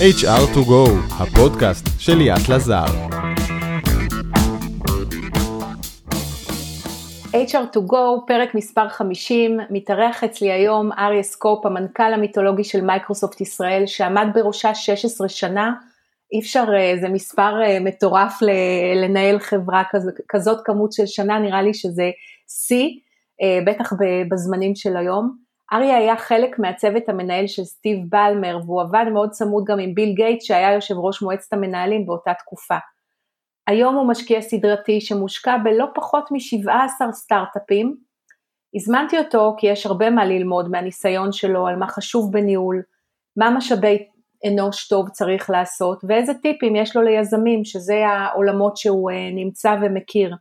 HR2Go, הפודקאסט של ליאת לזר. HR2Go, פרק מספר 50, מתארח אצלי היום אריה סקופ, המנכ"ל המיתולוגי של מייקרוסופט ישראל, שעמד בראשה 16 שנה. אי אפשר, אה, זה מספר אה, מטורף לנהל חברה כזאת כמות של שנה, נראה לי שזה שיא, אה, בטח בזמנים של היום. אריה היה חלק מהצוות המנהל של סטיב בלמר, והוא עבד מאוד צמוד גם עם ביל גייטס, שהיה יושב ראש מועצת המנהלים באותה תקופה. היום הוא משקיע סדרתי שמושקע בלא פחות מ-17 סטארט-אפים. הזמנתי אותו כי יש הרבה מה ללמוד מהניסיון שלו על מה חשוב בניהול, מה משאבי אנוש טוב צריך לעשות ואיזה טיפים יש לו ליזמים, שזה העולמות שהוא אה, נמצא ומכיר.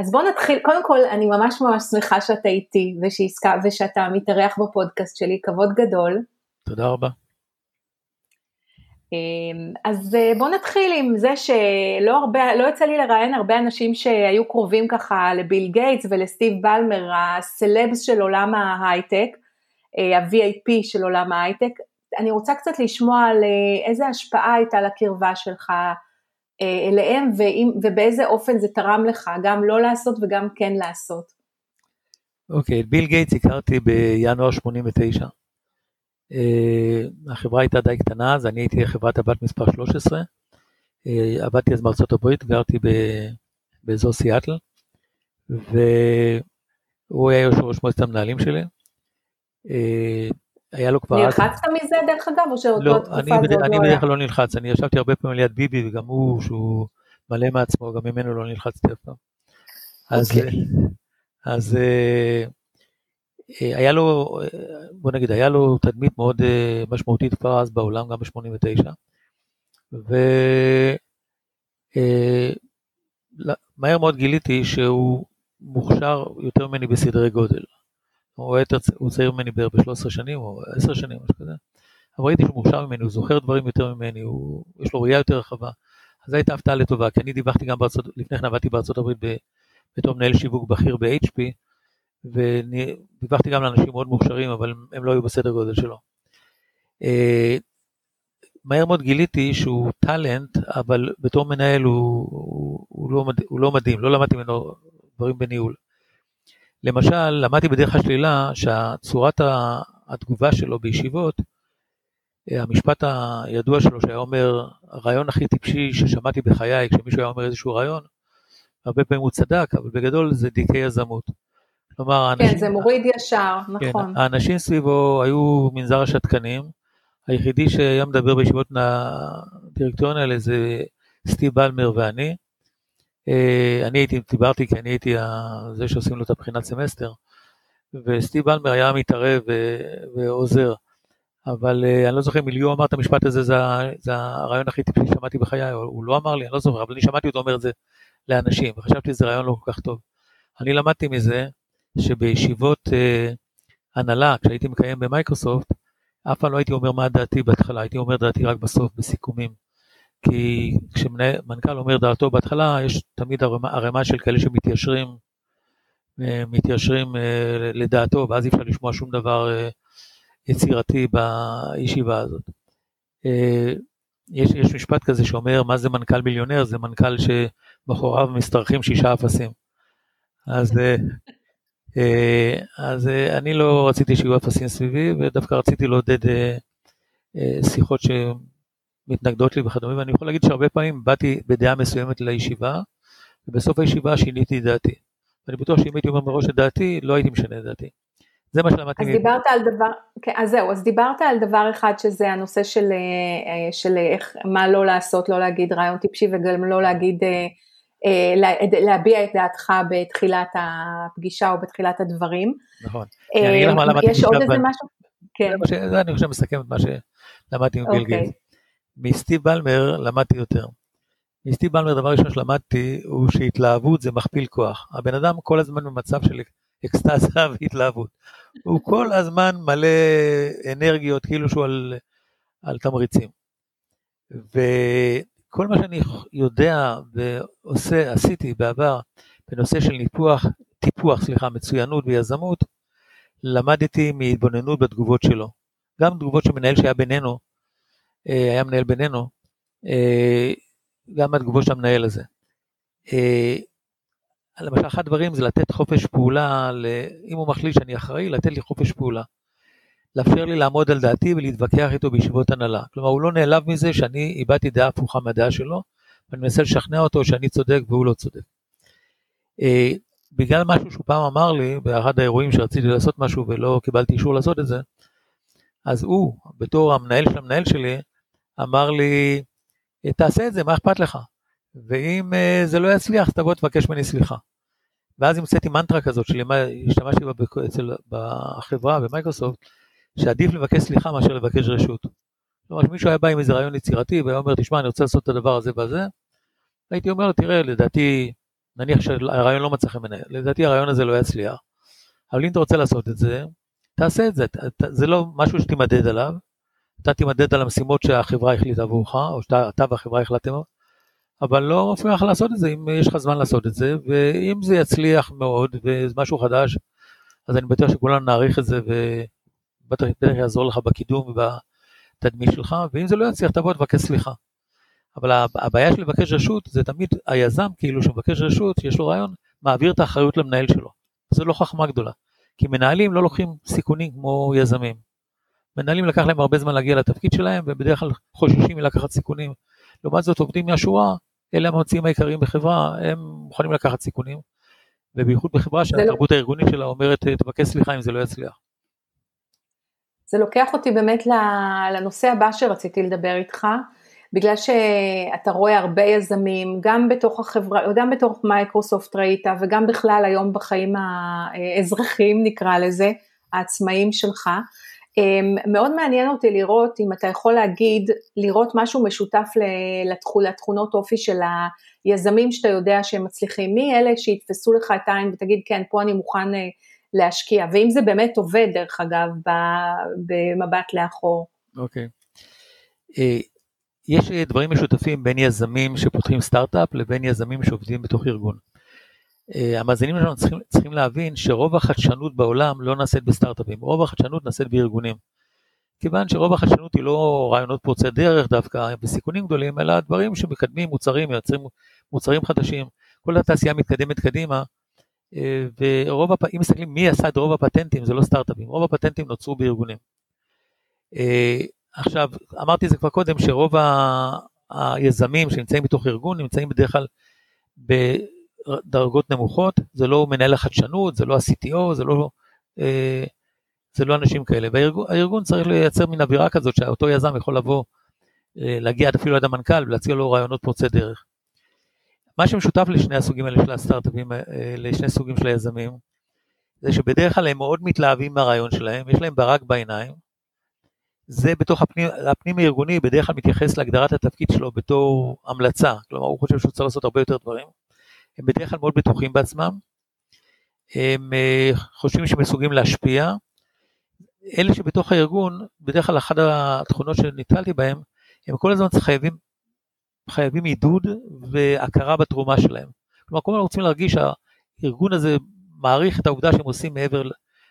אז בואו נתחיל, קודם כל אני ממש ממש שמחה שאתה איתי ושעסקה, ושאתה מתארח בפודקאסט שלי, כבוד גדול. תודה רבה. אמ, אז אה, בואו נתחיל עם זה שלא הרבה, לא יצא לי לראיין הרבה אנשים שהיו קרובים ככה לביל גייטס ולסטיב בלמר, הסלבס של עולם ההייטק, אה, ה-VIP של עולם ההייטק. אני רוצה קצת לשמוע על אה, איזה השפעה הייתה לקרבה שלך אליהם ואם, ובאיזה אופן זה תרם לך, גם לא לעשות וגם כן לעשות. אוקיי, אוקיי, ביל גייטס הכרתי בינואר 89. אה, החברה הייתה די קטנה, אז אני הייתי חברת הבת מספר 13. אה, עבדתי אז בארצות הברית, גרתי באזור סיאטל, והוא היה יושב ראש מועצת המנהלים שלי. אה, היה לו כבר... נלחצת מזה דרך אגב, או שאותו לא, תקופה אני, בד... אני לא בדרך כלל לא נלחץ, אני ישבתי הרבה פעמים ליד ביבי, וגם הוא, שהוא מלא מעצמו, גם ממנו לא נלחצתי אף פעם. אז, okay. אוקיי. אז אה, היה לו, אה, בוא נגיד, היה לו תדמית מאוד אה, משמעותית כבר אז בעולם, גם ב-89. ומהר מאוד גיליתי שהוא מוכשר יותר ממני בסדרי גודל. הוא, יותר, הוא צעיר ממני בערך ב-13 שנים או 10 שנים, משהו כזה. אבל ראיתי שהוא מוכשר ממני, הוא זוכר דברים יותר ממני, הוא, יש לו ראייה יותר רחבה. אז זו הייתה הפתעה לטובה, כי אני דיווחתי גם בארצות, לפני כן עבדתי בארצות הברית בתור מנהל שיווק בכיר ב-HP, ודיווחתי גם לאנשים מאוד מוכשרים, אבל הם לא היו בסדר גודל שלו. אה, מהר מאוד גיליתי שהוא טאלנט, אבל בתור מנהל הוא, הוא, הוא, לא, הוא לא מדהים, לא למדתי ממנו דברים בניהול. למשל, למדתי בדרך השלילה שהצורת התגובה שלו בישיבות, אה, המשפט הידוע שלו שהיה אומר, הרעיון הכי טיפשי ששמעתי בחיי, כשמישהו היה אומר איזשהו רעיון, הרבה פעמים הוא צדק, אבל בגדול זה דיקי יזמות. כלומר, האנשים... כן, זה מוריד ישר, כן, נכון. האנשים סביבו היו מנזר השתקנים, היחידי שהיה מדבר בישיבות הדירקטוריון האלה זה סטיב בלמר ואני. אה, אני הייתי, דיברתי כי אני הייתי זה שעושים לו את הבחינת סמסטר, וסטיב בלמר היה מתערב ועוזר. אבל אה, אני לא זוכר אם ליאו אמר את המשפט הזה, זה, זה הרעיון הכי טיפשי ששמעתי בחיי, הוא לא אמר לי, אני לא זוכר, אבל אני שמעתי אותו אומר את זה לאנשים, וחשבתי שזה רעיון לא כל כך טוב. אני למדתי מזה שבישיבות הנהלה, כשהייתי מקיים במייקרוסופט, אף פעם לא הייתי אומר מה דעתי בהתחלה, הייתי אומר דעתי רק בסוף, בסיכומים. כי כשמנכ"ל אומר דעתו בהתחלה, יש תמיד ערימה, של כאלה שמתיישרים אה, מתיישרים uh, לדעתו, ואז אי אפשר לשמוע שום דבר uh, יצירתי בישיבה הזאת. יש, יש משפט כזה שאומר, מה זה מנכ"ל מיליונר? זה מנכ"ל שמאחוריו משתרכים שישה אפסים. אז אה, אז אה, אני לא רציתי שיהיו אפסים סביבי, ודווקא רציתי לעודד אה, שיחות שמתנגדות לי וכדומה, ואני יכול להגיד שהרבה פעמים באתי בדעה מסוימת לישיבה, ובסוף הישיבה שיניתי את דעתי. ואני בטוח שאם הייתי אומר מראש את דעתי, לא הייתי משנה את דעתי. זה מה שלמדתי. אז דיברת על דבר, כן, אז זהו, אז דיברת על דבר אחד שזה הנושא של, של איך, מה לא לעשות, לא להגיד רעיון טיפשי וגם לא להגיד אה, להביע את דעתך בתחילת הפגישה או בתחילת הדברים. נכון. אה, יש עוד איזה משהו? כן. זה אני חושב מסכם את מה שלמדתי מביל אוקיי. גייטס. מסטיב בלמר למדתי יותר. מסטיב בלמר דבר ראשון שלמדתי הוא שהתלהבות זה מכפיל כוח. הבן אדם כל הזמן במצב של אקסטזה והתלהבות. הוא כל הזמן מלא אנרגיות כאילו שהוא על, על תמריצים. כל מה שאני יודע ועושה, עשיתי בעבר בנושא של ניפוח, טיפוח, סליחה, מצוינות ויזמות, למדתי מהתבוננות בתגובות שלו. גם תגובות של מנהל שהיה בינינו, היה מנהל בינינו, אה, גם מהתגובות של המנהל הזה. אה, למשל, אחד הדברים זה לתת חופש פעולה, אם הוא מחליט שאני אחראי, לתת לי חופש פעולה. לאפשר לי לעמוד על דעתי ולהתווכח איתו בישיבות הנהלה. כלומר, הוא לא נעלב מזה שאני איבדתי דעה הפוכה מהדעה שלו, ואני מנסה לשכנע אותו שאני צודק והוא לא צודק. אה, בגלל משהו שהוא פעם אמר לי, באחד האירועים שרציתי לעשות משהו ולא קיבלתי אישור לעשות את זה, אז הוא, בתור המנהל של המנהל שלי, אמר לי, תעשה את זה, מה אכפת לך? ואם uh, זה לא יצליח, תבוא תבקש ממני סליחה. ואז המצאתי מנטרה כזאת שהשתמשתי בה אצל, בחברה, במייקרוסופט, שעדיף לבקש סליחה מאשר לבקש רשות. כלומר, מישהו היה בא עם איזה רעיון יצירתי והיה אומר, תשמע, אני רוצה לעשות את הדבר הזה והזה, הייתי אומר תראה, לדעתי, נניח שהרעיון לא מצא חן בעיניי, לדעתי הרעיון הזה לא יצליח, אבל אם אתה רוצה לעשות את זה, תעשה את זה, זה לא משהו שתימדד עליו, אתה תימדד על המשימות שהחברה החליטה עבורך, או שאתה והחברה החלטתם, אבל לא מפריע לך לעשות את זה אם יש לך זמן לעשות את זה, ואם זה יצליח מאוד וזה משהו חדש, אז אני בטוח שכולנו נעריך את זה ובטח יעזור לך בקידום ובתדמית שלך, ואם זה לא יצליח תבוא תבקש סליחה. אבל הבעיה של לבקש רשות זה תמיד היזם כאילו שמבקש רשות, שיש לו רעיון, מעביר את האחריות למנהל שלו. זו לא חכמה גדולה. כי מנהלים לא לוקחים סיכונים כמו יזמים. מנהלים לקח להם הרבה זמן להגיע לתפקיד שלהם, ובדרך כלל חוששים מלקחת סיכונים. לעומת זאת עובדים מהשורה, אלה הממציאים העיקריים בחברה, הם מוכנים לקחת סיכונים, ובייחוד בחברה שהתרבות לא... הארגונית שלה אומרת, תבקש סליחה אם זה לא יצליח. זה לוקח אותי באמת לנושא הבא שרציתי לדבר איתך, בגלל שאתה רואה הרבה יזמים, גם בתוך החברה, גם בתוך מייקרוסופט ראית, וגם בכלל היום בחיים האזרחיים נקרא לזה, העצמאיים שלך. אמ, מאוד מעניין אותי לראות, אם אתה יכול להגיד, לראות משהו משותף לתכונות אופי של היזמים שאתה יודע שהם מצליחים, מי אלה שיתפסו לך את העין ותגיד כן, פה אני מוכן אה, להשקיע, ואם זה באמת עובד דרך אגב, במבט לאחור. אוקיי. Okay. אה, יש דברים משותפים בין יזמים שפותחים סטארט-אפ לבין יזמים שעובדים בתוך ארגון. אה, המאזינים שלנו צריכים, צריכים להבין שרוב החדשנות בעולם לא נעשית בסטארט-אפים, רוב החדשנות נעשית בארגונים. כיוון שרוב החדשנות היא לא רעיונות פורצי דרך דווקא בסיכונים גדולים, אלא דברים שמקדמים מוצרים, מייצרים מוצרים חדשים. כל התעשייה מתקדמת קדימה, אה, ורוב, הפ... אם מסתכלים מי עשה את רוב הפטנטים, זה לא סטארט-אפים, רוב הפטנטים נוצרו בארגונים. אה, עכשיו, אמרתי זה כבר קודם, שרוב ה... היזמים שנמצאים בתוך ארגון נמצאים בדרך כלל דרגות נמוכות, זה לא מנהל החדשנות, זה לא ה-CTO, זה לא, אה, זה לא אנשים כאלה. והארגון צריך לייצר מין אווירה כזאת שאותו יזם יכול לבוא, אה, להגיע עד אפילו עד המנכ"ל ולהציע לו רעיונות פורצי דרך. מה שמשותף לשני הסוגים האלה של הסטארט-אפים, אה, לשני סוגים של היזמים, זה שבדרך כלל הם מאוד מתלהבים מהרעיון שלהם, יש להם ברק בעיניים. זה בתוך הפנים, הפנים הארגוני בדרך כלל מתייחס להגדרת התפקיד שלו בתור המלצה, כלומר הוא חושב שהוא צריך לעשות הרבה יותר דברים. הם בדרך כלל מאוד בטוחים בעצמם, הם אה, חושבים שהם מסוגלים להשפיע. אלה שבתוך הארגון, בדרך כלל אחת התכונות שנתקלתי בהן, הם כל הזמן חייבים, חייבים עידוד והכרה בתרומה שלהם. כלומר, כל הזמן רוצים להרגיש שהארגון הזה מעריך את העובדה שהם עושים מעבר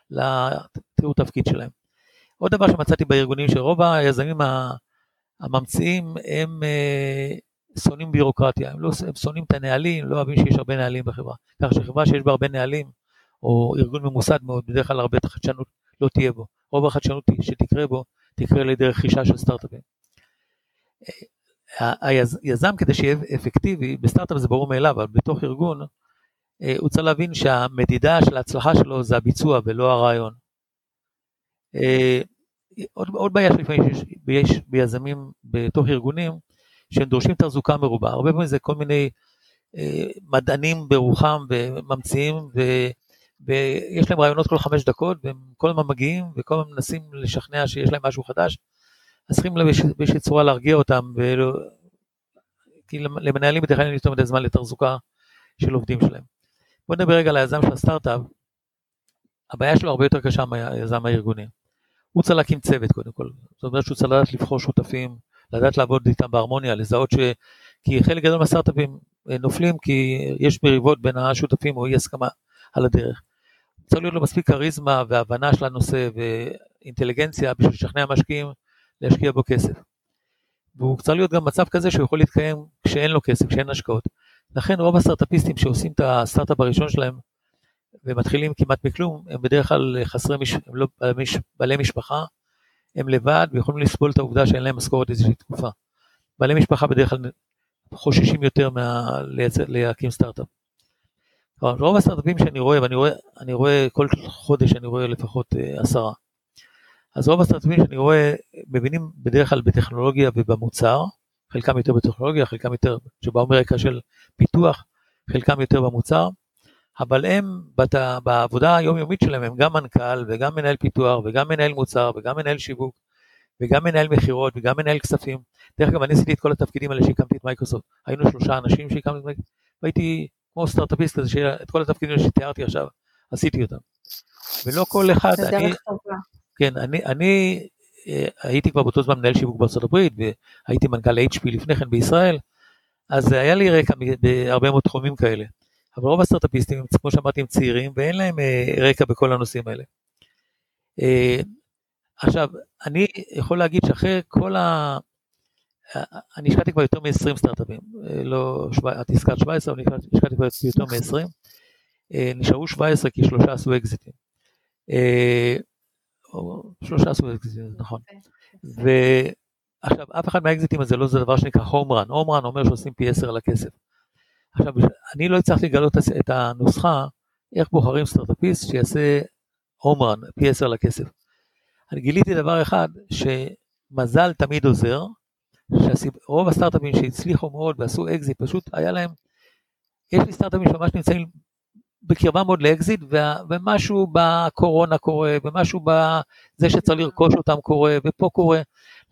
לתיאור תפקיד שלהם. עוד דבר שמצאתי בארגונים, שרוב היזמים הממציאים הם אה, שונאים בירוקרטיה, הם, לא, הם שונאים את הנהלים, לא אוהבים שיש הרבה נהלים בחברה. כך שחברה שיש בה הרבה נהלים, או ארגון ממוסד מאוד, בדרך כלל הרבה חדשנות לא תהיה בו. רוב החדשנות שתקרה בו, תקרה על ידי רכישה של סטארט-אפים. היזם כדי שיהיה אפקטיבי, בסטארט-אפ זה ברור מאליו, אבל בתוך ארגון, אה, הוא צריך להבין שהמדידה של ההצלחה שלו זה הביצוע ולא הרעיון. אה, עוד, עוד בעיה שלפעמים יש ביזמים בתוך ארגונים, שהם דורשים תחזוקה מרובה, הרבה פעמים זה כל מיני אה, מדענים ברוחם וממציאים, ו, ויש להם רעיונות כל חמש דקות, והם כל הזמן מגיעים וכל הזמן מנסים לשכנע שיש להם משהו חדש, אז צריכים באיזושהי צורה להרגיע אותם, ולא, כי למנהלים בדרך כלל אין יותר מדי זמן לתחזוקה של עובדים שלהם. בוא נדבר רגע על היזם של הסטארט-אפ, הבעיה שלו הרבה יותר קשה מהיזם הארגוני. הוא צריך להקים צוות קודם כל, זאת אומרת שהוא צריך לדעת לבחור שותפים, לדעת לעבוד איתם בהרמוניה, לזהות ש... כי חלק גדול מהסטארט-אפים אה, נופלים כי יש מריבות בין השותפים או אי הסכמה על הדרך. צריך להיות לו מספיק כריזמה והבנה של הנושא ואינטליגנציה בשביל לשכנע משקיעים להשקיע בו כסף. והוא צריך להיות גם מצב כזה שהוא יכול להתקיים כשאין לו כסף, כשאין השקעות. לכן רוב הסטארט-אפיסטים שעושים את הסטארט-אפ הראשון שלהם ומתחילים כמעט מכלום, הם בדרך כלל חסרי, מש... הם לא. בעלי משפחה, הם לבד ויכולים לסבול את העובדה שאין להם משכורת איזושהי תקופה. בעלי משפחה בדרך כלל חוששים יותר מה... לייצר... להקים סטארט-אפ. רוב הסטארט-אפים שאני רואה, ואני רואה, אני רואה כל חודש אני רואה לפחות אה, עשרה. אז רוב הסטארט-אפים שאני רואה מבינים בדרך כלל בטכנולוגיה ובמוצר, חלקם יותר בטכנולוגיה, חלקם יותר שבאו מרקע של פיתוח, חלקם יותר במוצר, אבל הם בת... בעבודה היומיומית שלהם הם גם מנכ"ל וגם מנהל פיתוח וגם מנהל מוצר וגם מנהל שיווק וגם מנהל מכירות וגם מנהל כספים. דרך אגב, אני עשיתי את כל התפקידים האלה שהקמתי את מייקרוסופט. היינו שלושה אנשים שהקמתי את מייקרוסופט, והייתי כמו סטארט-אפיסט כזה, שאת כל התפקידים האלה שתיארתי עכשיו, עשיתי אותם. ולא כל אחד, אני, כן, אני, אני אה, הייתי כבר באותו זמן מנהל שיווק בארצות הברית, והייתי מנכ"ל HP לפני כן בישראל, אז היה לי רקע בהרבה מאוד תחומים כאלה. אבל רוב הסטארט-אפיסטים, כמו שאמרתי, הם צעירים, ואין להם אה, רקע בכל הנושאים האלה. אה, עכשיו, אני יכול להגיד שאחרי כל ה... אני השקעתי כבר יותר מ-20 סטארט-אפים, לא, את הזכרת 17, אבל השקעתי כבר יותר מ-20. נשארו 17 כי שלושה עשו אקזיטים. שלושה עשו אקזיטים, נכון. כן, כן. ועכשיו, אף אחד מהאקזיטים הזה לא זה דבר שנקרא הום רן, הום רן אומר שעושים פי 10 על הכסף. עכשיו, אני לא הצלחתי לגלות את הנוסחה, איך בוחרים סטארט-אפיסט שיעשה הום רן, פי 10 לכסף. אני גיליתי דבר אחד, שמזל תמיד עוזר, שרוב הסטארט-אפים שהצליחו מאוד ועשו אקזיט, פשוט היה להם, יש לי סטארט-אפים שממש נמצאים בקרבה מאוד לאקזיט, ומשהו בקורונה קורה, ומשהו בזה שצריך לרכוש אותם קורה, ופה קורה.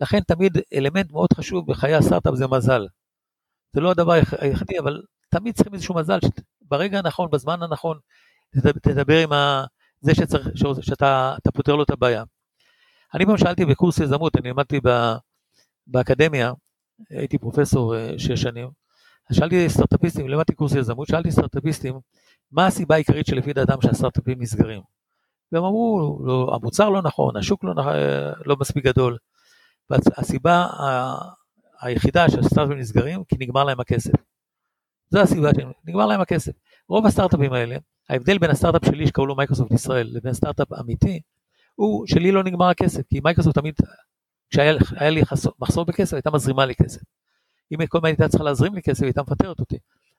לכן תמיד אלמנט מאוד חשוב בחיי הסטארט-אפ זה מזל. זה לא הדבר היחידי, אבל תמיד צריכים איזשהו מזל, שברגע הנכון, בזמן הנכון, תדבר עם ה... זה שצריך, שאתה פותר לו את הבעיה. אני פעם שאלתי בקורס יזמות, אני למדתי באקדמיה, הייתי פרופסור אה, שש שנים, אז שאלתי סטארטאפיסטים, למדתי קורס יזמות, שאלתי סטארטאפיסטים, מה הסיבה העיקרית שלפי דעתם שהסטארטאפים נסגרים? והם אמרו, לא, המוצר לא נכון, השוק לא, לא מספיק גדול. והסיבה היחידה שהסטארטאפים נסגרים, כי נגמר להם הכסף. זו הסיבה שנגמר להם הכסף. רוב הסטארטאפים האלה, ההבדל בין הסטארטאפ שלי שקראו לו מייקרוסופט ישראל לבין סטארטאפ אמיתי, הוא שלי לא נגמר הכסף, כי מייקרוסופט תמיד, כשהיה לי מחסור בכסף, הייתה מזרימה לי כסף. אם כל הזמן הייתה צריכה להזרים לי כסף, הייתה מפטרת אותי.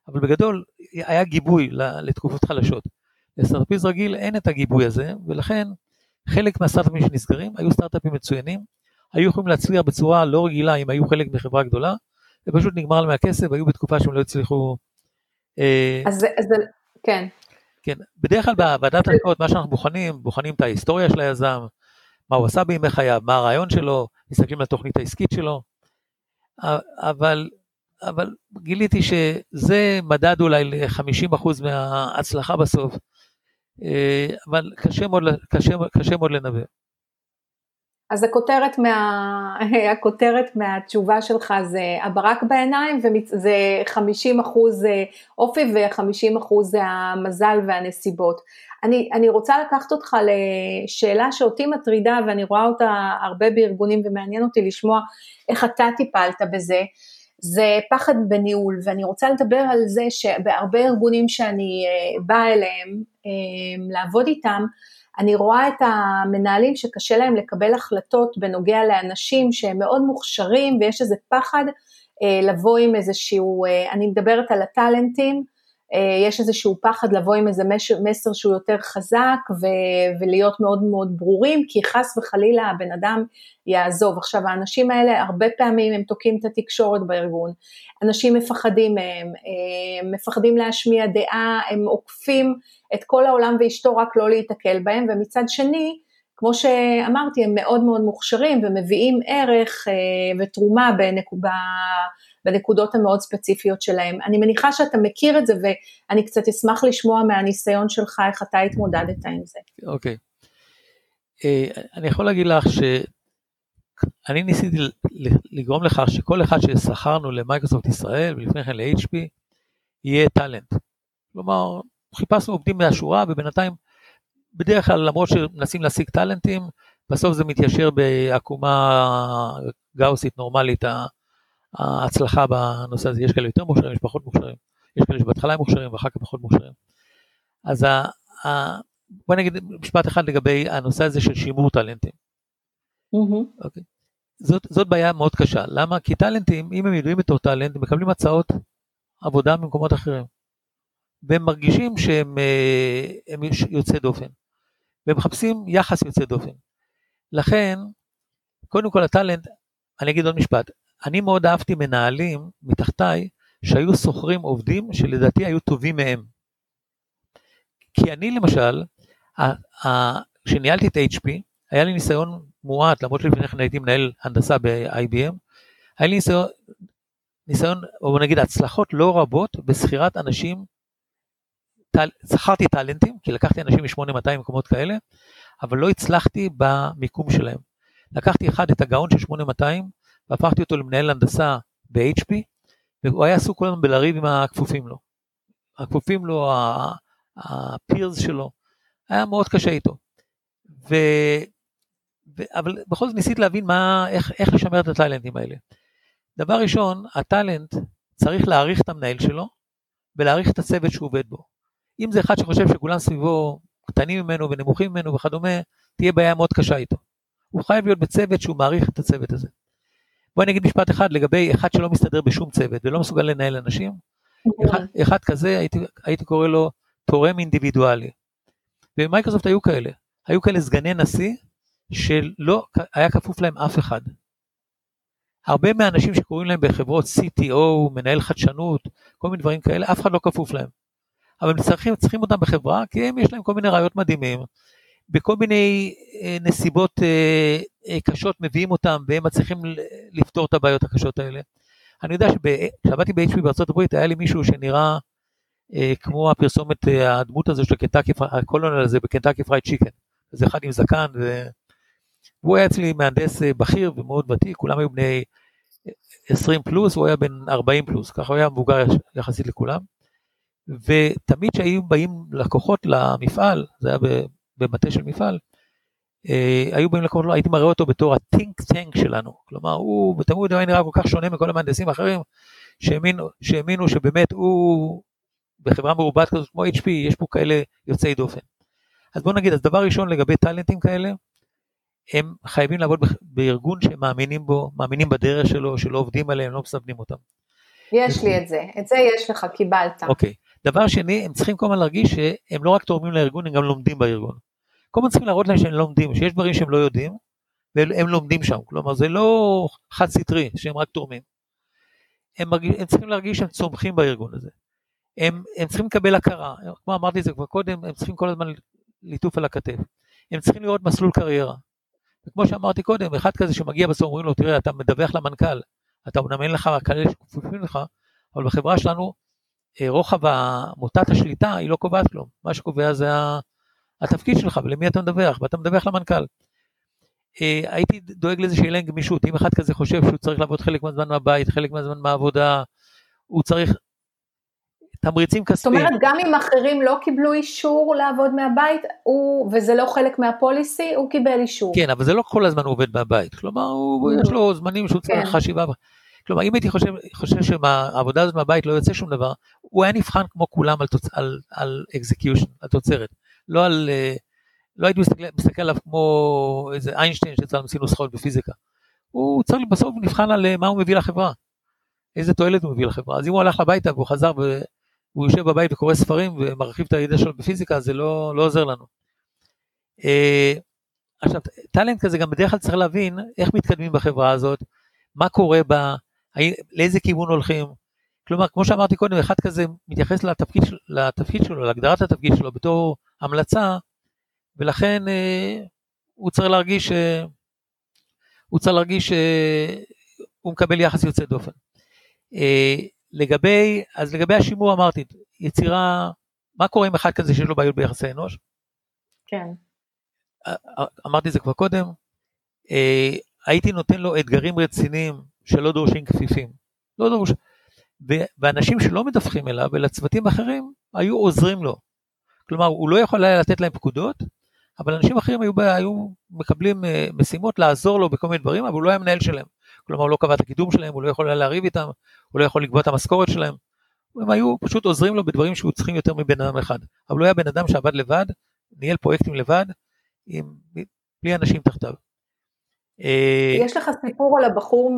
אבל בגדול, היה גיבוי לתקופות חלשות. לסטארטאפיסט רגיל אין את הגיבוי הזה, ולכן חלק מהסטארטאפים שנסגרים היו סטארטאפים מצוינים, היו יכולים להצליח בצורה לא רגילה אם היו חלק מחברה גדולה, ופשוט נגמר להם הכסף, והיו בתקופה שהם לא הצליחו... אה, אז זה, כן. כן, בדרך כלל בוועדת ההשקעות, מה שאנחנו בוחנים, בוחנים את ההיסטוריה של היזם, מה הוא עשה בימי חייו, מה הרעיון שלו, מסתכלים על התוכנית העסקית שלו, אבל, אבל גיליתי שזה מדד אולי ל-50% מההצלחה בסוף, אה, אבל קשה מאוד, קשה, קשה מאוד לנבא. אז הכותרת, מה, הכותרת מהתשובה שלך זה הברק בעיניים וזה 50 אחוז אה, אופי ו-50 אחוז זה המזל והנסיבות. אני, אני רוצה לקחת אותך לשאלה שאותי מטרידה ואני רואה אותה הרבה בארגונים ומעניין אותי לשמוע איך אתה טיפלת בזה, זה פחד בניהול ואני רוצה לדבר על זה שבהרבה ארגונים שאני אה, באה אליהם אה, לעבוד איתם, אני רואה את המנהלים שקשה להם לקבל החלטות בנוגע לאנשים שהם מאוד מוכשרים ויש איזה פחד אה, לבוא עם איזשהו, אה, אני מדברת על הטאלנטים, יש איזשהו פחד לבוא עם איזה מסר, שהוא יותר חזק ו- ולהיות מאוד מאוד ברורים, כי חס וחלילה הבן אדם יעזוב. עכשיו האנשים האלה הרבה פעמים הם תוקעים את התקשורת בארגון, אנשים מפחדים מהם, הם מפחדים להשמיע דעה, הם עוקפים את כל העולם ואשתו רק לא להיתקל בהם, ומצד שני, כמו שאמרתי, הם מאוד מאוד מוכשרים ומביאים ערך אה, ותרומה בנקודה, בנקודות המאוד ספציפיות שלהם. אני מניחה שאתה מכיר את זה ואני קצת אשמח לשמוע מהניסיון שלך איך אתה התמודדת עם זה. אוקיי. Okay. אה, אני יכול להגיד לך שאני ניסיתי לגרום לכך שכל אחד ששכרנו למייקרוסופט ישראל ולפני כן ל-HP יהיה טאלנט. כלומר, חיפשנו עובדים מהשורה ובינתיים בדרך כלל למרות שמנסים להשיג טאלנטים, בסוף זה מתיישר בעקומה גאוסית נורמלית, ההצלחה בנושא הזה, יש כאלה יותר מוכשרים, יש פחות מוכשרים, יש כאלה שבהתחלה הם מוכשרים ואחר כך פחות מוכשרים. אז ה, ה, בוא נגיד משפט אחד לגבי הנושא הזה של שימור טאלנטים. Mm-hmm. Okay. אוקיי. זאת, זאת בעיה מאוד קשה, למה? כי טאלנטים, אם הם ידועים בתור טאלנט, הם מקבלים הצעות עבודה ממקומות אחרים. והם מרגישים שהם אה, יוצאי דופן. והם מחפשים יחס יוצא דופן. לכן, קודם כל הטאלנט, אני אגיד עוד משפט, אני מאוד אהבתי מנהלים מתחתיי שהיו שוכרים עובדים שלדעתי היו טובים מהם. כי אני למשל, כשניהלתי את HP, היה לי ניסיון מועט, למרות שלפני כן הייתי מנהל הנדסה ב-IBM, היה לי ניסיון, ניסיון, או נגיד הצלחות לא רבות בשכירת אנשים, שכרתי טאלנטים, כי לקחתי אנשים מ-8200 מקומות כאלה, אבל לא הצלחתי במיקום שלהם. לקחתי אחד את הגאון של 8200 והפכתי אותו למנהל הנדסה ב-HP, והוא היה עסוק כל הזמן בלריב עם הכפופים לו. הכפופים לו, הפירס שלו, היה מאוד קשה איתו. ו... ו... אבל בכל זאת ניסית להבין מה, איך, איך לשמר את הטאלנטים האלה. דבר ראשון, הטאלנט צריך להעריך את המנהל שלו ולהעריך את הצוות שהוא עובד בו. אם זה אחד שחושב שכולם סביבו קטנים ממנו ונמוכים ממנו וכדומה, תהיה בעיה מאוד קשה איתו. הוא חייב להיות בצוות שהוא מעריך את הצוות הזה. בואי נגיד משפט אחד לגבי אחד שלא מסתדר בשום צוות ולא מסוגל לנהל אנשים. אחד, אחד כזה הייתי, הייתי קורא לו תורם אינדיבידואלי. במייקרוסופט היו כאלה, היו כאלה סגני נשיא שלא היה כפוף להם אף אחד. הרבה מהאנשים שקוראים להם בחברות CTO, מנהל חדשנות, כל מיני דברים כאלה, אף אחד לא כפוף להם. אבל הם צריכים, צריכים אותם בחברה כי הם יש להם כל מיני רעיונות מדהימים. בכל מיני אה, נסיבות אה, אה, קשות מביאים אותם והם מצליחים לפתור את הבעיות הקשות האלה. אני יודע שכשעבדתי ב-HP בארצות הברית היה לי מישהו שנראה כמו הפרסומת, הדמות הזו של קנטקי, הקולונל הזה בקנטקי פרייד צ'יקן. זה אחד עם זקן, והוא היה אצלי מהנדס בכיר ומאוד ותיק, כולם היו בני 20 פלוס, הוא היה בן 40 פלוס, ככה הוא היה מבוגר יחסית לכולם. ותמיד כשהיו באים לקוחות למפעל, זה היה במטה של מפעל, אה, היו באים לקוחות, הייתי מראה אותו בתור ה-think tank שלנו, כלומר הוא בתמיד היה נראה כל כך שונה מכל המהנדסים האחרים, שהאמינו, שהאמינו שבאמת הוא בחברה מרובעת כזאת כמו HP, יש פה כאלה יוצאי דופן. אז בוא נגיד, אז דבר ראשון לגבי טאלנטים כאלה, הם חייבים לעבוד בארגון שהם מאמינים בו, מאמינים בדרך שלו, שלא עובדים עליהם, לא מסבנים אותם. יש לי את זה, את זה יש לך, קיבלת. אוקיי. דבר שני, הם צריכים כל הזמן להרגיש שהם לא רק תורמים לארגון, הם גם לומדים בארגון. כל הזמן צריכים להראות להם שהם לומדים, שיש דברים שהם לא יודעים, והם לומדים שם. כלומר, זה לא חד סטרי, שהם רק תורמים. הם, מרגיש, הם צריכים להרגיש שהם צומחים בארגון הזה. הם, הם צריכים לקבל הכרה, כמו אמרתי את זה כבר קודם, הם צריכים כל הזמן ליטוף על הכתף. הם צריכים לראות מסלול קריירה. וכמו שאמרתי קודם, אחד כזה שמגיע בסוף אומרים לו, תראה, אתה מדווח למנכ"ל, אתה אומנם אין לך כאלה שכפופים לך, אבל בחברה שלנו אה, רוחב מוטת השליטה היא לא קובעת כלום, מה שקובע זה התפקיד שלך ולמי אתה מדווח, ואתה מדווח למנכ"ל. אה, הייתי דואג לזה שיהיה להם גמישות, אם אחד כזה חושב שהוא צריך לעבוד חלק מהזמן מהבית, חלק מהזמן מהעבודה, הוא צריך תמריצים כספיים. זאת אומרת, גם אם אחרים לא קיבלו אישור לעבוד מהבית, הוא, וזה לא חלק מהפוליסי, הוא קיבל אישור. כן, אבל זה לא כל הזמן הוא עובד מהבית, כלומר, הוא, יש לו זמנים שהוא צריך כן. חשיבה. כלומר, אם הייתי חושב, חושב שהעבודה הזאת מהבית לא יוצא שום דבר, הוא היה נבחן כמו כולם על, תוצ... על, על execution, על תוצרת. לא על... אה, לא הייתי מסתכל, מסתכל עליו כמו איזה איינשטיין שיצא לנו נוסחאות בפיזיקה. הוא צריך בסוף נבחן על אה, מה הוא מביא לחברה. איזה תועלת הוא מביא לחברה. אז אם הוא הלך הביתה והוא חזר והוא יושב בבית וקורא ספרים ומרחיב את הידע שלו בפיזיקה, זה לא, לא עוזר לנו. אה, עכשיו, טאלנט כזה גם בדרך כלל צריך להבין איך מתקדמים בחברה הזאת, מה קורה בה, לאיזה כיוון הולכים. כלומר, כמו שאמרתי קודם, אחד כזה מתייחס לתפקיד, לתפקיד שלו, להגדרת התפקיד שלו בתור המלצה, ולכן אה, הוא צריך להרגיש, אה, הוא צריך להרגיש שהוא אה, מקבל יחס יוצא דופן. לגבי, אז לגבי השימור אמרתי, יצירה, מה קורה עם אחד כזה שיש לו בעיות ביחסי אנוש? כן. אמרתי את זה כבר קודם, הייתי נותן לו אתגרים רציניים שלא דורשים כפיפים. לא דורש. ואנשים שלא מדווחים אליו, אלא צוותים אחרים, היו עוזרים לו. כלומר, הוא לא יכול היה לתת להם פקודות, אבל אנשים אחרים היו, היו מקבלים אה, משימות לעזור לו בכל מיני דברים, אבל הוא לא היה מנהל שלהם. כלומר, הוא לא קבע את הקידום שלהם, הוא לא יכול היה לריב איתם, הוא לא יכול לקבוע את המשכורת שלהם. הם היו פשוט עוזרים לו בדברים שהוא צריכים יותר מבן אדם אחד. אבל הוא היה בן אדם שעבד לבד, ניהל פרויקטים לבד, עם, בלי אנשים תחתיו. אה, יש לך סיפור על הבחור מ...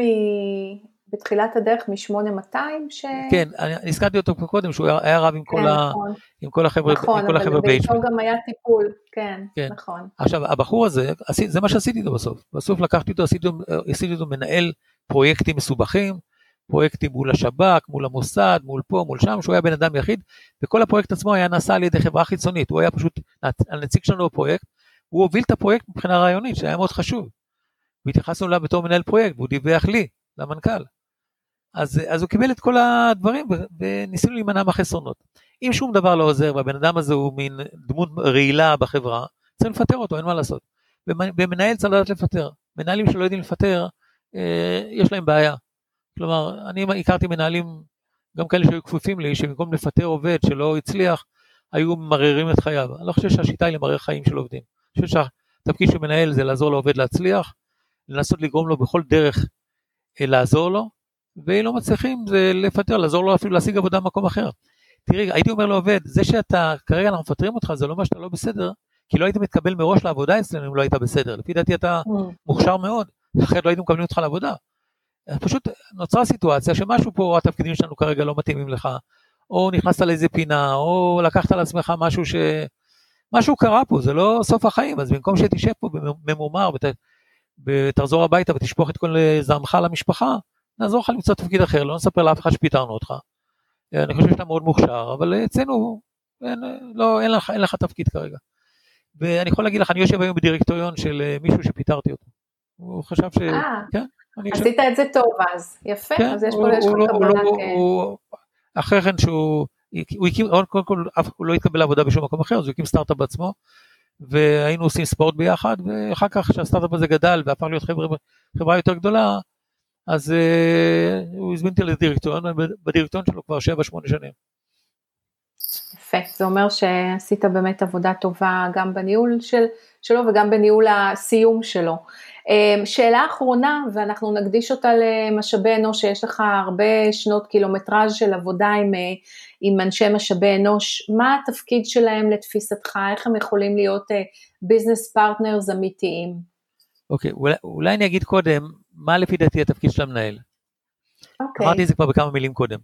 בתחילת הדרך מ-8200 ש... כן, אני הזכרתי אותו קודם, שהוא היה רב עם, כן, כל, נכון. ה... עם כל החבר'ה נכון, עם כל החבר'ה ב-HP. נכון, אבל גם היה טיפול, כן, כן, נכון. עכשיו, הבחור הזה, זה מה שעשיתי איתו בסוף. בסוף לקחתי אותו, עשיתי, עשיתי אותו מנהל פרויקטים מסובכים, פרויקטים מול השב"כ, מול המוסד, מול פה, מול שם, שהוא היה בן אדם יחיד, וכל הפרויקט עצמו היה נעשה על ידי חברה חיצונית, הוא היה פשוט הנציג שלנו בפרויקט, הוא הוביל את הפרויקט מבחינה רעיונית, שהיה מאוד חשוב. והתייחסנו אליו בתור מנהל פרויקט, והוא דיווח לי, למנכ"ל. אז, אז הוא קיבל את כל הדברים וניסינו להימנע מהחסרונות. אם שום דבר לא עוזר והבן אדם הזה הוא מין דמות רעילה בחברה, צריך לפטר אותו, אין מה לעשות. ומנהל צריך לדעת לפטר. מנהלים שלא יודעים לפטר, אה, יש להם בעיה. כלומר, אני הכרתי מנהלים, גם כאלה שהיו כפופים לי, שבמקום לפטר עובד שלא הצליח, היו ממררים את חייו. אני לא חושב שהשיטה היא למרר חיים של עובדים. אני חושב שהתפקיד של מנהל זה לעזור לעובד להצליח, לנסות לגרום לו בכל דרך אה, לעזור לו, ואם לא מצליחים זה לפטר, לעזור לו אפילו להשיג עבודה במקום אחר. תראי, הייתי אומר לעובד, זה שאתה, כרגע אנחנו מפטרים אותך, זה לא אומר שאתה לא בסדר, כי לא היית מתקבל מראש לעבודה אצלנו אם לא היית בסדר. לפי דעתי אתה mm. מוכשר מאוד, אחרת לא היינו מקבלים אותך לעבודה. פשוט נוצרה סיטואציה שמשהו פה, התפקידים שלנו כרגע לא מתאימים לך, או נכנסת לאיזה פינה, או לקחת על עצמך משהו ש... משהו קרה פה, זה לא סוף החיים, אז במקום שתשב פה ממומר ות... ותחזור הביתה ותשפוך את כל זעמך למשפחה, נעזור לך למצוא תפקיד אחר, לא נספר לאף אחד שפיטרנו אותך. אני חושב שאתה מאוד מוכשר, אבל אצלנו אין, לא, אין, לך, אין לך תפקיד כרגע. ואני יכול להגיד לך, אני יושב היום בדירקטוריון של אה, מישהו שפיטרתי אותו. הוא חשב ש... אה, כן, עשית את זה טוב אז, יפה, כן, אז יש פה, יש פה לא- קבלה. לא- אחרי כן שהוא, הוא הקים, קודם כל הוא לא התקבל לעבודה בשום מקום אחר, אז הוא הקים סטארט-אפ בעצמו, והיינו עושים ספורט ביחד, ואחר כך כשהסטארט-אפ הזה גדל והפך להיות חברה, חברה יותר גדולה, אז uh, הוא הזמין אותי לדירקטוריון, בדירקטוריון שלו כבר 7-8 שנים. יפה, זה אומר שעשית באמת עבודה טובה גם בניהול של, שלו וגם בניהול הסיום שלו. אה, שאלה אחרונה, ואנחנו נקדיש אותה למשאבי אנוש, שיש לך הרבה שנות קילומטראז' של עבודה עם, אה, עם אנשי משאבי אנוש, מה התפקיד שלהם לתפיסתך, איך הם יכולים להיות business partners אמיתיים? אוקיי, אוקיי, אולי, אולי אני אגיד קודם, מה לפי דעתי התפקיד של המנהל. אוקיי. אוקיי. אמרתי את זה כבר בכמה מילים קודם.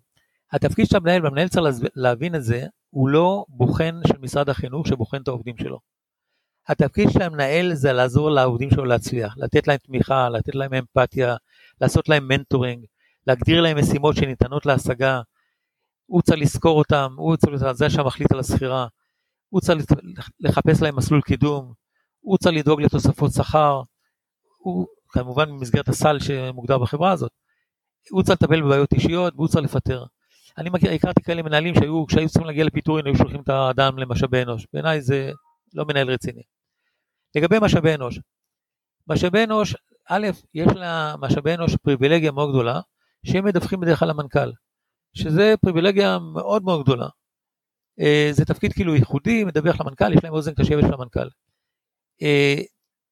התפקיד של המנהל, והמנהל צריך להבין את זה, הוא לא בוחן של משרד החינוך שבוחן את העובדים שלו. התפקיד של המנהל זה לעזור לעובדים שלו להצליח, לתת להם תמיכה, לתת להם אמפתיה, לעשות להם mentoring, להגדיר להם משימות שניתנות להשגה. הוא צריך לשכור אותם, הוא צריך זה שמחליט על השכירה, הוא צריך לחפש להם מסלול קידום, הוא צריך לדאוג לתוספות שכר, הוא כמובן במסגרת הסל שמוגדר בחברה הזאת, הוא צריך לטפל בבעיות אישיות והוא צריך לפטר. אני מכיר, הכרתי כאלה מנהלים שהיו, כשהיו צריכים להגיע לפיטורין, היו שולחים את האדם למשאבי אנוש. בעיניי זה לא מנהל רציני. לגבי משאבי אנוש, משאבי אנוש, א', יש למשאבי אנוש פריבילגיה מאוד גדולה, שהם מדווחים בדרך כלל למנכ"ל, שזה פריבילגיה מאוד מאוד גדולה. אה, זה תפקיד כאילו ייחודי, מדווח למנכ"ל, יש להם אוזן קשבת של המנכ"ל.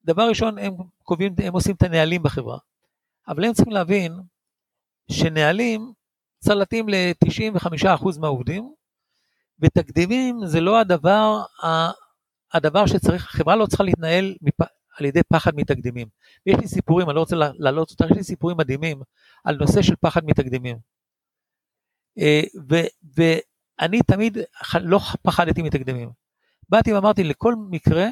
דבר ראשון, הם קובעים, הם עושים את הנהלים בחברה, אבל הם צריכים להבין שנהלים צריך להתאים ל-95% מהעובדים, ותקדימים זה לא הדבר, הדבר שצריך, חברה לא צריכה להתנהל מפ, על ידי פחד מתקדימים. ויש לי סיפורים, אני לא רוצה להעלות אותם, יש לי סיפורים מדהימים על נושא של פחד מתקדימים. אה, ואני תמיד לא פחדתי מתקדימים. באתי ואמרתי, לכל מקרה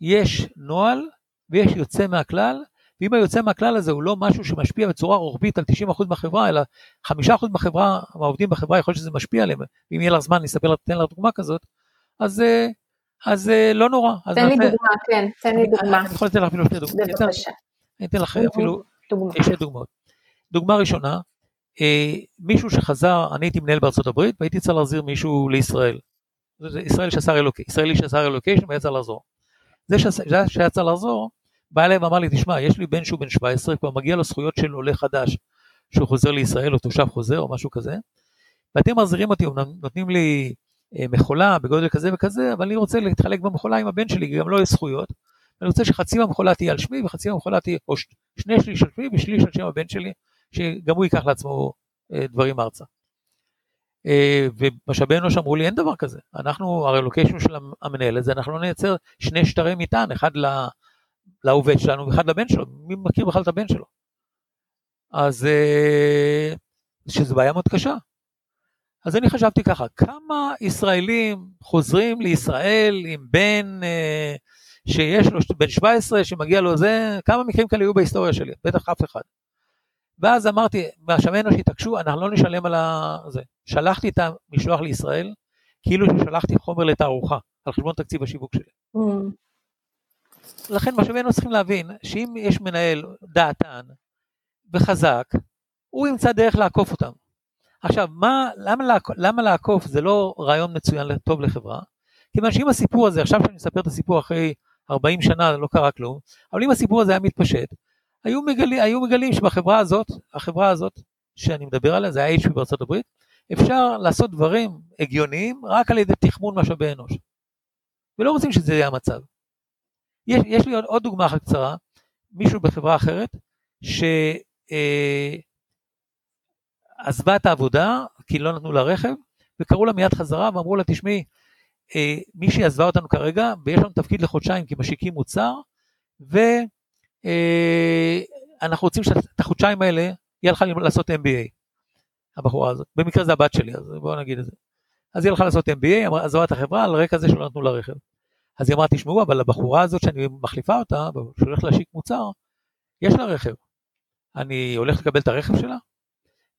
יש נוהל ויש יוצא מהכלל, ואם היוצא מהכלל הזה הוא לא משהו שמשפיע בצורה רוחבית על 90% מהחברה, אלא 5% מהחברה, מהעובדים בחברה, יכול להיות שזה משפיע עליהם, ואם יהיה לך זמן, אני אספר לך, תן לך דוגמה כזאת, אז, אה, אז אה, לא נורא. תן לי דוגמה, כן, תן לי דוגמה. אני יכול לתת לך אפילו שתי דוגמאות. בבקשה. אני אתן לך אפילו שתי דוגמאות. דוגמה ראשונה, אה, מישהו שחזר, אני הייתי מנהל בארצות הברית, והייתי צריך להחזיר מישהו לישראל. ישראל שעשה רילוקיישן, ישראלי שעשה רילוקיישן והיה צריך לחזור. זה שהיה צריך לחזור, בא אליי ואמר לי, תשמע, יש לי בן שהוא בן 17, כבר מגיע לו זכויות של עולה חדש, שהוא חוזר לישראל, או תושב חוזר, או משהו כזה, ואתם מחזירים אותי, נותנים לי אה, מכולה בגודל כזה וכזה, אבל אני רוצה להתחלק במכולה עם הבן שלי, גם לא יש זכויות. אני רוצה שחצי מהמכולה תהיה על שמי וחצי מהמכולה תהיה, או שני שליש על שמי ושליש על שם הבן שלי, שגם הוא ייקח לעצמו אה, דברים ארצה. אה, ומשאבי אנוש אמרו לי אין דבר כזה, אנחנו הרלוקיישן של המנהל הזה, אנחנו לא נייצר שני שטרי מטען, אחד לעובד שלנו ואחד לבן שלו, מי מכיר בכלל את הבן שלו? אז שזו בעיה מאוד קשה. אז אני חשבתי ככה, כמה ישראלים חוזרים לישראל עם בן אה, שיש לו, בן 17 שמגיע לו זה, כמה מקרים כאלה היו בהיסטוריה שלי? בטח אף אחד. ואז אמרתי, מהשמי אנוש התעקשו, אנחנו לא נשלם על זה. שלחתי את המשלוח לישראל, כאילו ששלחתי חומר לתערוכה, על חשבון תקציב השיווק שלי. Mm. לכן משאבי אנוש צריכים להבין, שאם יש מנהל דעתן וחזק, הוא ימצא דרך לעקוף אותם. עכשיו, מה, למה, למה לעקוף זה לא רעיון מצוין טוב לחברה? כיוון שאם הסיפור הזה, עכשיו שאני מספר את הסיפור אחרי 40 שנה, לא קרה כלום, אבל אם הסיפור הזה היה מתפשט, היו, מגלי, היו מגלים שבחברה הזאת, החברה הזאת שאני מדבר עליה, זה ה-HP בארצות הברית, אפשר לעשות דברים הגיוניים רק על ידי תחמון משאבי אנוש. ולא רוצים שזה יהיה המצב. יש, יש לי עוד, עוד דוגמה אחת קצרה, מישהו בחברה אחרת, ש... אה, את העבודה כי לא נתנו לה רכב, וקראו לה מיד חזרה ואמרו לה, תשמעי, אה, מישהי עזבה אותנו כרגע ויש לנו תפקיד לחודשיים כי משיקים מוצר, ואנחנו אה, רוצים שאת החודשיים האלה יהיה לך לעשות MBA, הבחורה הזאת. במקרה זה הבת שלי, אז בואו נגיד את זה. אז יהיה לך לעשות MBA, עזבה את החברה על רקע זה שלא נתנו לה רכב. אז היא אמרה, תשמעו, אבל הבחורה הזאת שאני מחליפה אותה, שהולכת להשיק מוצר, יש לה רכב. אני הולך לקבל את הרכב שלה?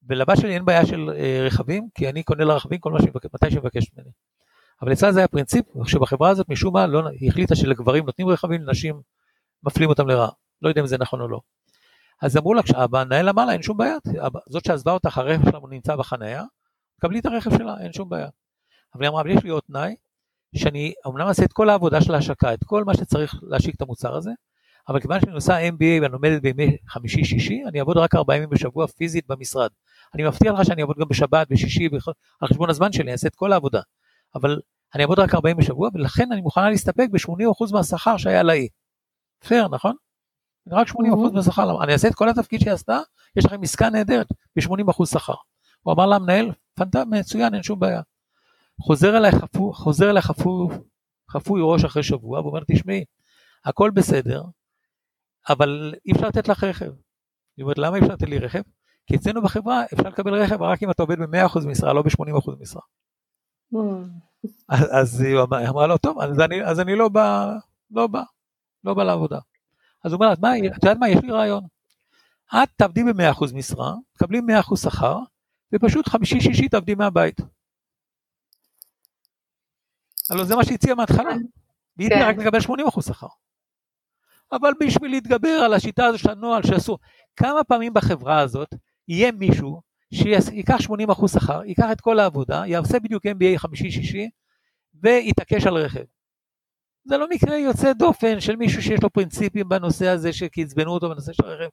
ולבת שלי אין בעיה של אה, רכבים, כי אני קונה לה רכבים כל מה שמבקש, מתי שמבקש ממני. אבל אצלה זה היה פרינציפ, שבחברה הזאת משום מה לא, היא החליטה שלגברים נותנים רכבים, לנשים מפלים אותם לרעה. לא יודע אם זה נכון או לא. אז אמרו לה, כשהמנהל אמר לה, אין שום בעיה, זאת שעזבה אותך, הרכב שלה נמצא בחנייה, קבלי את הרכב שלה, אין שום בעיה. אבל היא אמרה, אבל יש לי עוד תנאי, שאני אמנם אעשה את כל העבודה של ההשקה, את כל מה שצריך להשיק את המוצר הזה, אבל כיוון שאני עושה MBA ואני לומדת בימי חמישי-שישי, אני אעבוד רק ארבעה ימים בשבוע פיזית במשרד. אני מבטיח לך שאני אעבוד גם בשבת, בשישי, על חשבון הזמן שלי, אני אעשה את כל העבודה. אבל אני אעבוד רק 40 בשבוע, ולכן אני מוכנה להסתפק ב-80% מהשכר שהיה לאי. פייר, נכון? רק 80% mm-hmm. מהשכר, אני אעשה את כל התפקיד שהיא עשתה, יש לכם עסקה נהדרת ב-80% שכר. הוא אמר למנהל, פנטה, מצוין, אין שום בעיה. חוזר אליי חפוי, חוזר אליי חפוי, חפוי ראש אחרי שבוע, ואומר, תשמעי, הכל בסדר, אבל אי אפשר לתת לך רכב. היא אומרת, למה אי אפשר לתת לי רכב? כי אצלנו בחברה אפשר לקבל רכב רק אם אתה עובד ב-100% משרה, לא ב-80% משרה. Mm. אז היא אמרה לו, טוב, אז אני, אז אני לא בא, לא בא, לא בא לעבודה. אז הוא אומר, מה, את יודעת מה, יש לי רעיון. את תעבדי ב-100% משרה, תקבלי 100% שכר, ופשוט חמישי-שישי תעבדי מהבית. הלוא זה מה שהציע מההתחלה. והיא כן. רק לקבל 80% שכר. אבל בשביל להתגבר על השיטה הזו של הנוהל שעשו, כמה פעמים בחברה הזאת יהיה מישהו שייקח 80% שכר, ייקח את כל העבודה, יעשה בדיוק MBA חמישי-שישי, ויתעקש על רכב. זה לא מקרה יוצא דופן של מישהו שיש לו פרינציפים בנושא הזה, שקצבנו אותו בנושא של רכב,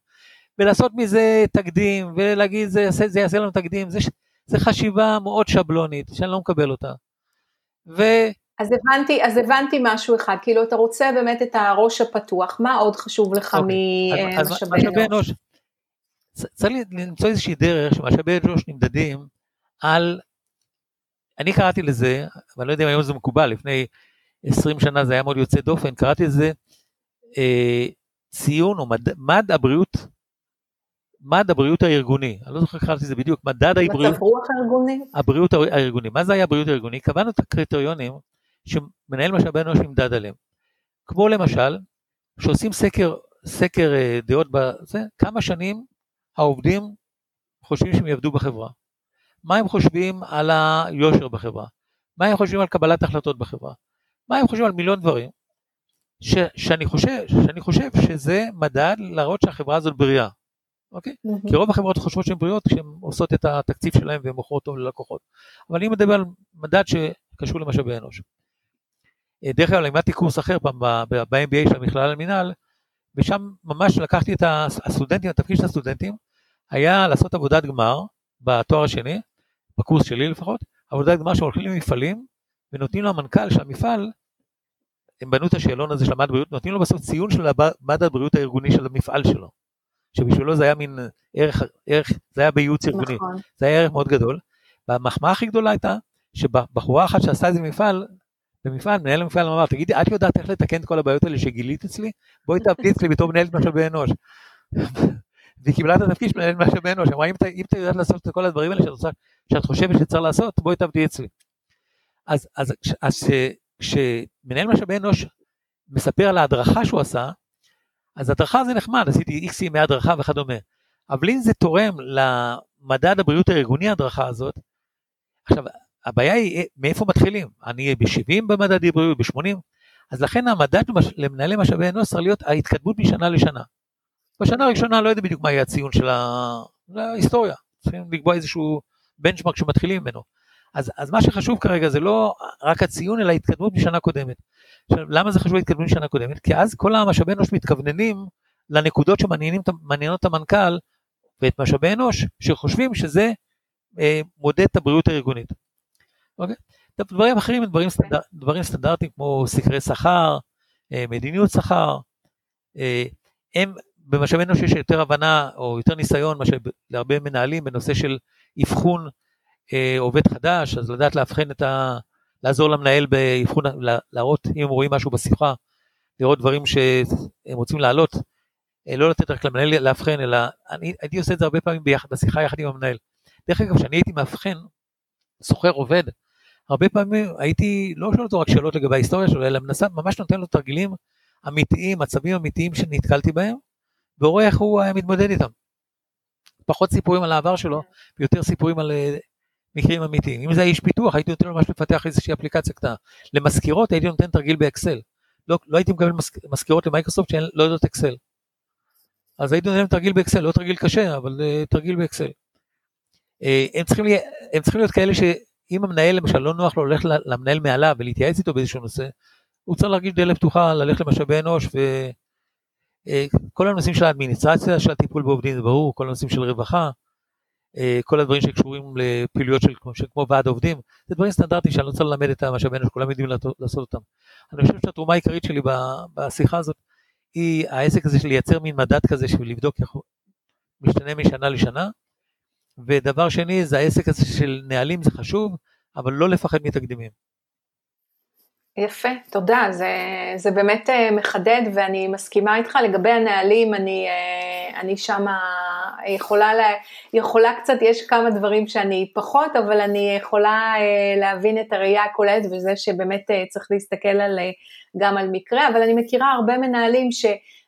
ולעשות מזה תקדים, ולהגיד זה יעשה, זה יעשה לנו תקדים, זה, זה חשיבה מאוד שבלונית, שאני לא מקבל אותה. ו... אז הבנתי, אז הבנתי משהו אחד, כאילו אתה רוצה באמת את הראש הפתוח, מה עוד חשוב לך okay. אוקיי, ממשאבי אנוש? צריך למצוא איזושהי דרך שמשאבי אנוש נמדדים על, אני קראתי לזה, אבל לא יודע אם היום זה מקובל, לפני 20 שנה זה היה מאוד יוצא דופן, קראתי לזה אה, ציון או מד, מד הבריאות, מד הבריאות הארגוני, אני לא זוכר איך קראתי לזה בדיוק, מדד הבריאות, הבריאות הארגוני, מה זה היה הבריאות הארגוני? קבענו את הקריטריונים שמנהל משאבי אנוש נמדד עליהם, כמו למשל, שעושים סקר, סקר אה, דעות בזה, כמה שנים העובדים חושבים שהם יעבדו בחברה? מה הם חושבים על היושר בחברה? מה הם חושבים על קבלת החלטות בחברה? מה הם חושבים על מיליון דברים? ש, שאני, חושב, שאני חושב שזה מדד להראות שהחברה הזאת בריאה, אוקיי? Mm-hmm. כי רוב החברות חושבות שהן בריאות כשהן עושות את התקציב שלהן והן מוכרות טוב ללקוחות. אבל אני מדבר על מדד שקשור למשאבי אנוש. אה, דרך אגב, לימדתי קורס אחר ב-MBA של המכללה למינהל, ושם ממש לקחתי את הסטודנטים, התפקיד של הסטודנטים, היה לעשות עבודת גמר בתואר השני, בקורס שלי לפחות, עבודת גמר שהולכים למפעלים ונותנים לו המנכ"ל של המפעל, הם בנו את השאלון הזה של המד הבריאות, נותנים לו בסוף ציון של המד הבריאות הארגוני של המפעל שלו. שבשבילו זה היה מין ערך, ערך זה היה בייעוץ ארגוני, נכון. זה היה ערך מאוד גדול. והמחמאה הכי גדולה הייתה, שבחורה אחת שעשתה איזה מפעל, במפעל, מנהל המפעל אמר, תגידי, את יודעת איך לתקן את כל הבעיות האלה שגילית אצלי? בואי תעבדי אצלי בתור מנהלת משאבי אנוש. והיא קיבלה את התפקיד של מנהלת משאבי אנוש, אמרה, אם את יודעת לעשות את כל הדברים האלה שאת, שאת חושבת שצריך לעשות, בואי תעבדי אצלי. אז כשמנהל משאבי אנוש מספר על ההדרכה שהוא עשה, אז הדרכה זה נחמד, עשיתי איקס ימי הדרכה וכדומה. אבל אם זה תורם למדד הבריאות הארגוני ההדרכה הזאת, עכשיו, הבעיה היא מאיפה מתחילים, אני ב-70 במדד הבריאות, ב-80, אז לכן המדד למנהלי משאבי אנוש צריך להיות ההתקדמות משנה לשנה. בשנה הראשונה לא יודע בדיוק מה יהיה הציון של ההיסטוריה, צריכים לקבוע איזשהו בנצ'מארק שמתחילים ממנו. אז, אז מה שחשוב כרגע זה לא רק הציון, אלא ההתקדמות משנה קודמת. עכשיו, למה זה חשוב ההתקדמות משנה קודמת? כי אז כל המשאבי אנוש מתכווננים לנקודות שמעניינות את המנכ"ל ואת משאבי אנוש, שחושבים שזה אה, מודד את הבריאות הארגונית. אוקיי? דברים אחרים הם דברים, סטנדר, דברים סטנדרטיים כמו סקרי שכר, אה, מדיניות שכר, אה, הם במשאבי אנוש יש יותר הבנה או יותר ניסיון מאשר להרבה מנהלים בנושא של אבחון אה, עובד חדש, אז לדעת לאבחן את ה... לעזור למנהל באבחון, להראות אם הם רואים משהו בשיחה, לראות דברים שהם רוצים להעלות, לא לתת רק למנהל לאבחן, אלא אני הייתי עושה את זה הרבה פעמים ביחד, בשיחה יחד עם המנהל. דרך אגב, כשאני הייתי מאבחן, סוחר עובד, הרבה פעמים הייתי לא שואל אותו רק שאלות לגבי ההיסטוריה שלו, אלא מנסה, ממש נותן לו תרגילים אמיתיים, מצבים אמיתיים שנתקלתי בהם, ורואה איך הוא היה מתמודד איתם. פחות סיפורים על העבר שלו, ויותר סיפורים על אה, מקרים אמיתיים. אם זה היה איש פיתוח, הייתי נותן לו ממש לפתח איזושהי אפליקציה קטנה. למזכירות הייתי נותן תרגיל באקסל. לא, לא הייתי מקבל מזכירות למייקרוסופט שהן לא יודעות אקסל. אז הייתי נותן תרגיל באקסל, לא תרגיל קשה, אבל uh, תרגיל באקסל. Uh, הם, צריכים לי, הם צריכים להיות כאלה שאם המנהל למשל לא נוח לו ללכת למנהל מעליו ולהתייעץ איתו באיזשהו נושא, הוא צריך להרגיש דלת פתוחה, ללכת למשאבי אנוש וכל uh, הנושאים של האדמיניסטרציה, של הטיפול בעובדים זה ברור, כל הנושאים של רווחה, uh, כל הדברים שקשורים לפעילויות של, של כמו ועד עובדים, זה דברים סטנדרטיים שאני לא צריך ללמד את המשאבי אנוש, כולם יודעים לעשות אותם. אני חושב שהתרומה העיקרית שלי בשיחה הזאת היא העסק הזה של לייצר מין מדד כזה של לבדוק איך משתנה משנה לשנה. ודבר שני זה העסק הזה של נהלים זה חשוב, אבל לא לפחד מתקדימים. יפה, תודה, זה, זה באמת אה, מחדד ואני מסכימה איתך לגבי הנהלים, אני, אה, אני שמה יכולה, לה, יכולה קצת, יש כמה דברים שאני פחות, אבל אני יכולה אה, להבין את הראייה הכוללת וזה שבאמת צריך להסתכל על, גם על מקרה, אבל אני מכירה הרבה מנהלים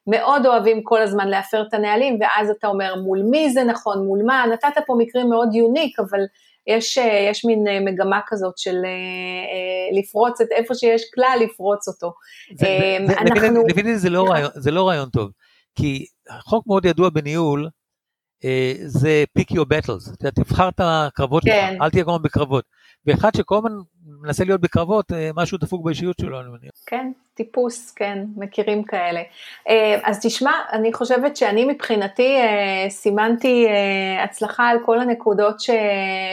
שמאוד אוהבים כל הזמן להפר את הנהלים, ואז אתה אומר מול מי זה נכון, מול מה, נתת פה מקרים מאוד יוניק, אבל יש, אה, יש מין אה, מגמה כזאת של אה, לפרוץ את איפה שיש כלל, לפרוץ אותו. אנחנו... לפי זה, לא רעיון, זה לא רעיון טוב, כי חוק מאוד ידוע בניהול, זה pick your battles, תבחר את הקרבות כן. אל תהיה כל בקרבות. ואחד שכל הזמן מנסה להיות בקרבות, משהו דפוק באישיות שלו, אני מניח. כן, טיפוס, כן, מכירים כאלה. אה, אז תשמע, אני חושבת שאני מבחינתי אה, סימנתי אה, הצלחה על כל הנקודות ש...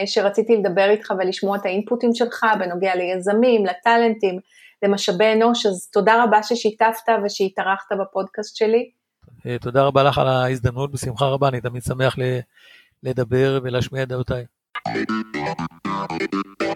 שרציתי לדבר איתך ולשמוע את האינפוטים שלך בנוגע ליזמים, לטאלנטים, למשאבי אנוש, אז תודה רבה ששיתפת ושהתארחת בפודקאסט שלי. תודה רבה לך על ההזדמנות, בשמחה רבה, אני תמיד שמח לדבר ולהשמיע את דעותיי. Gracias.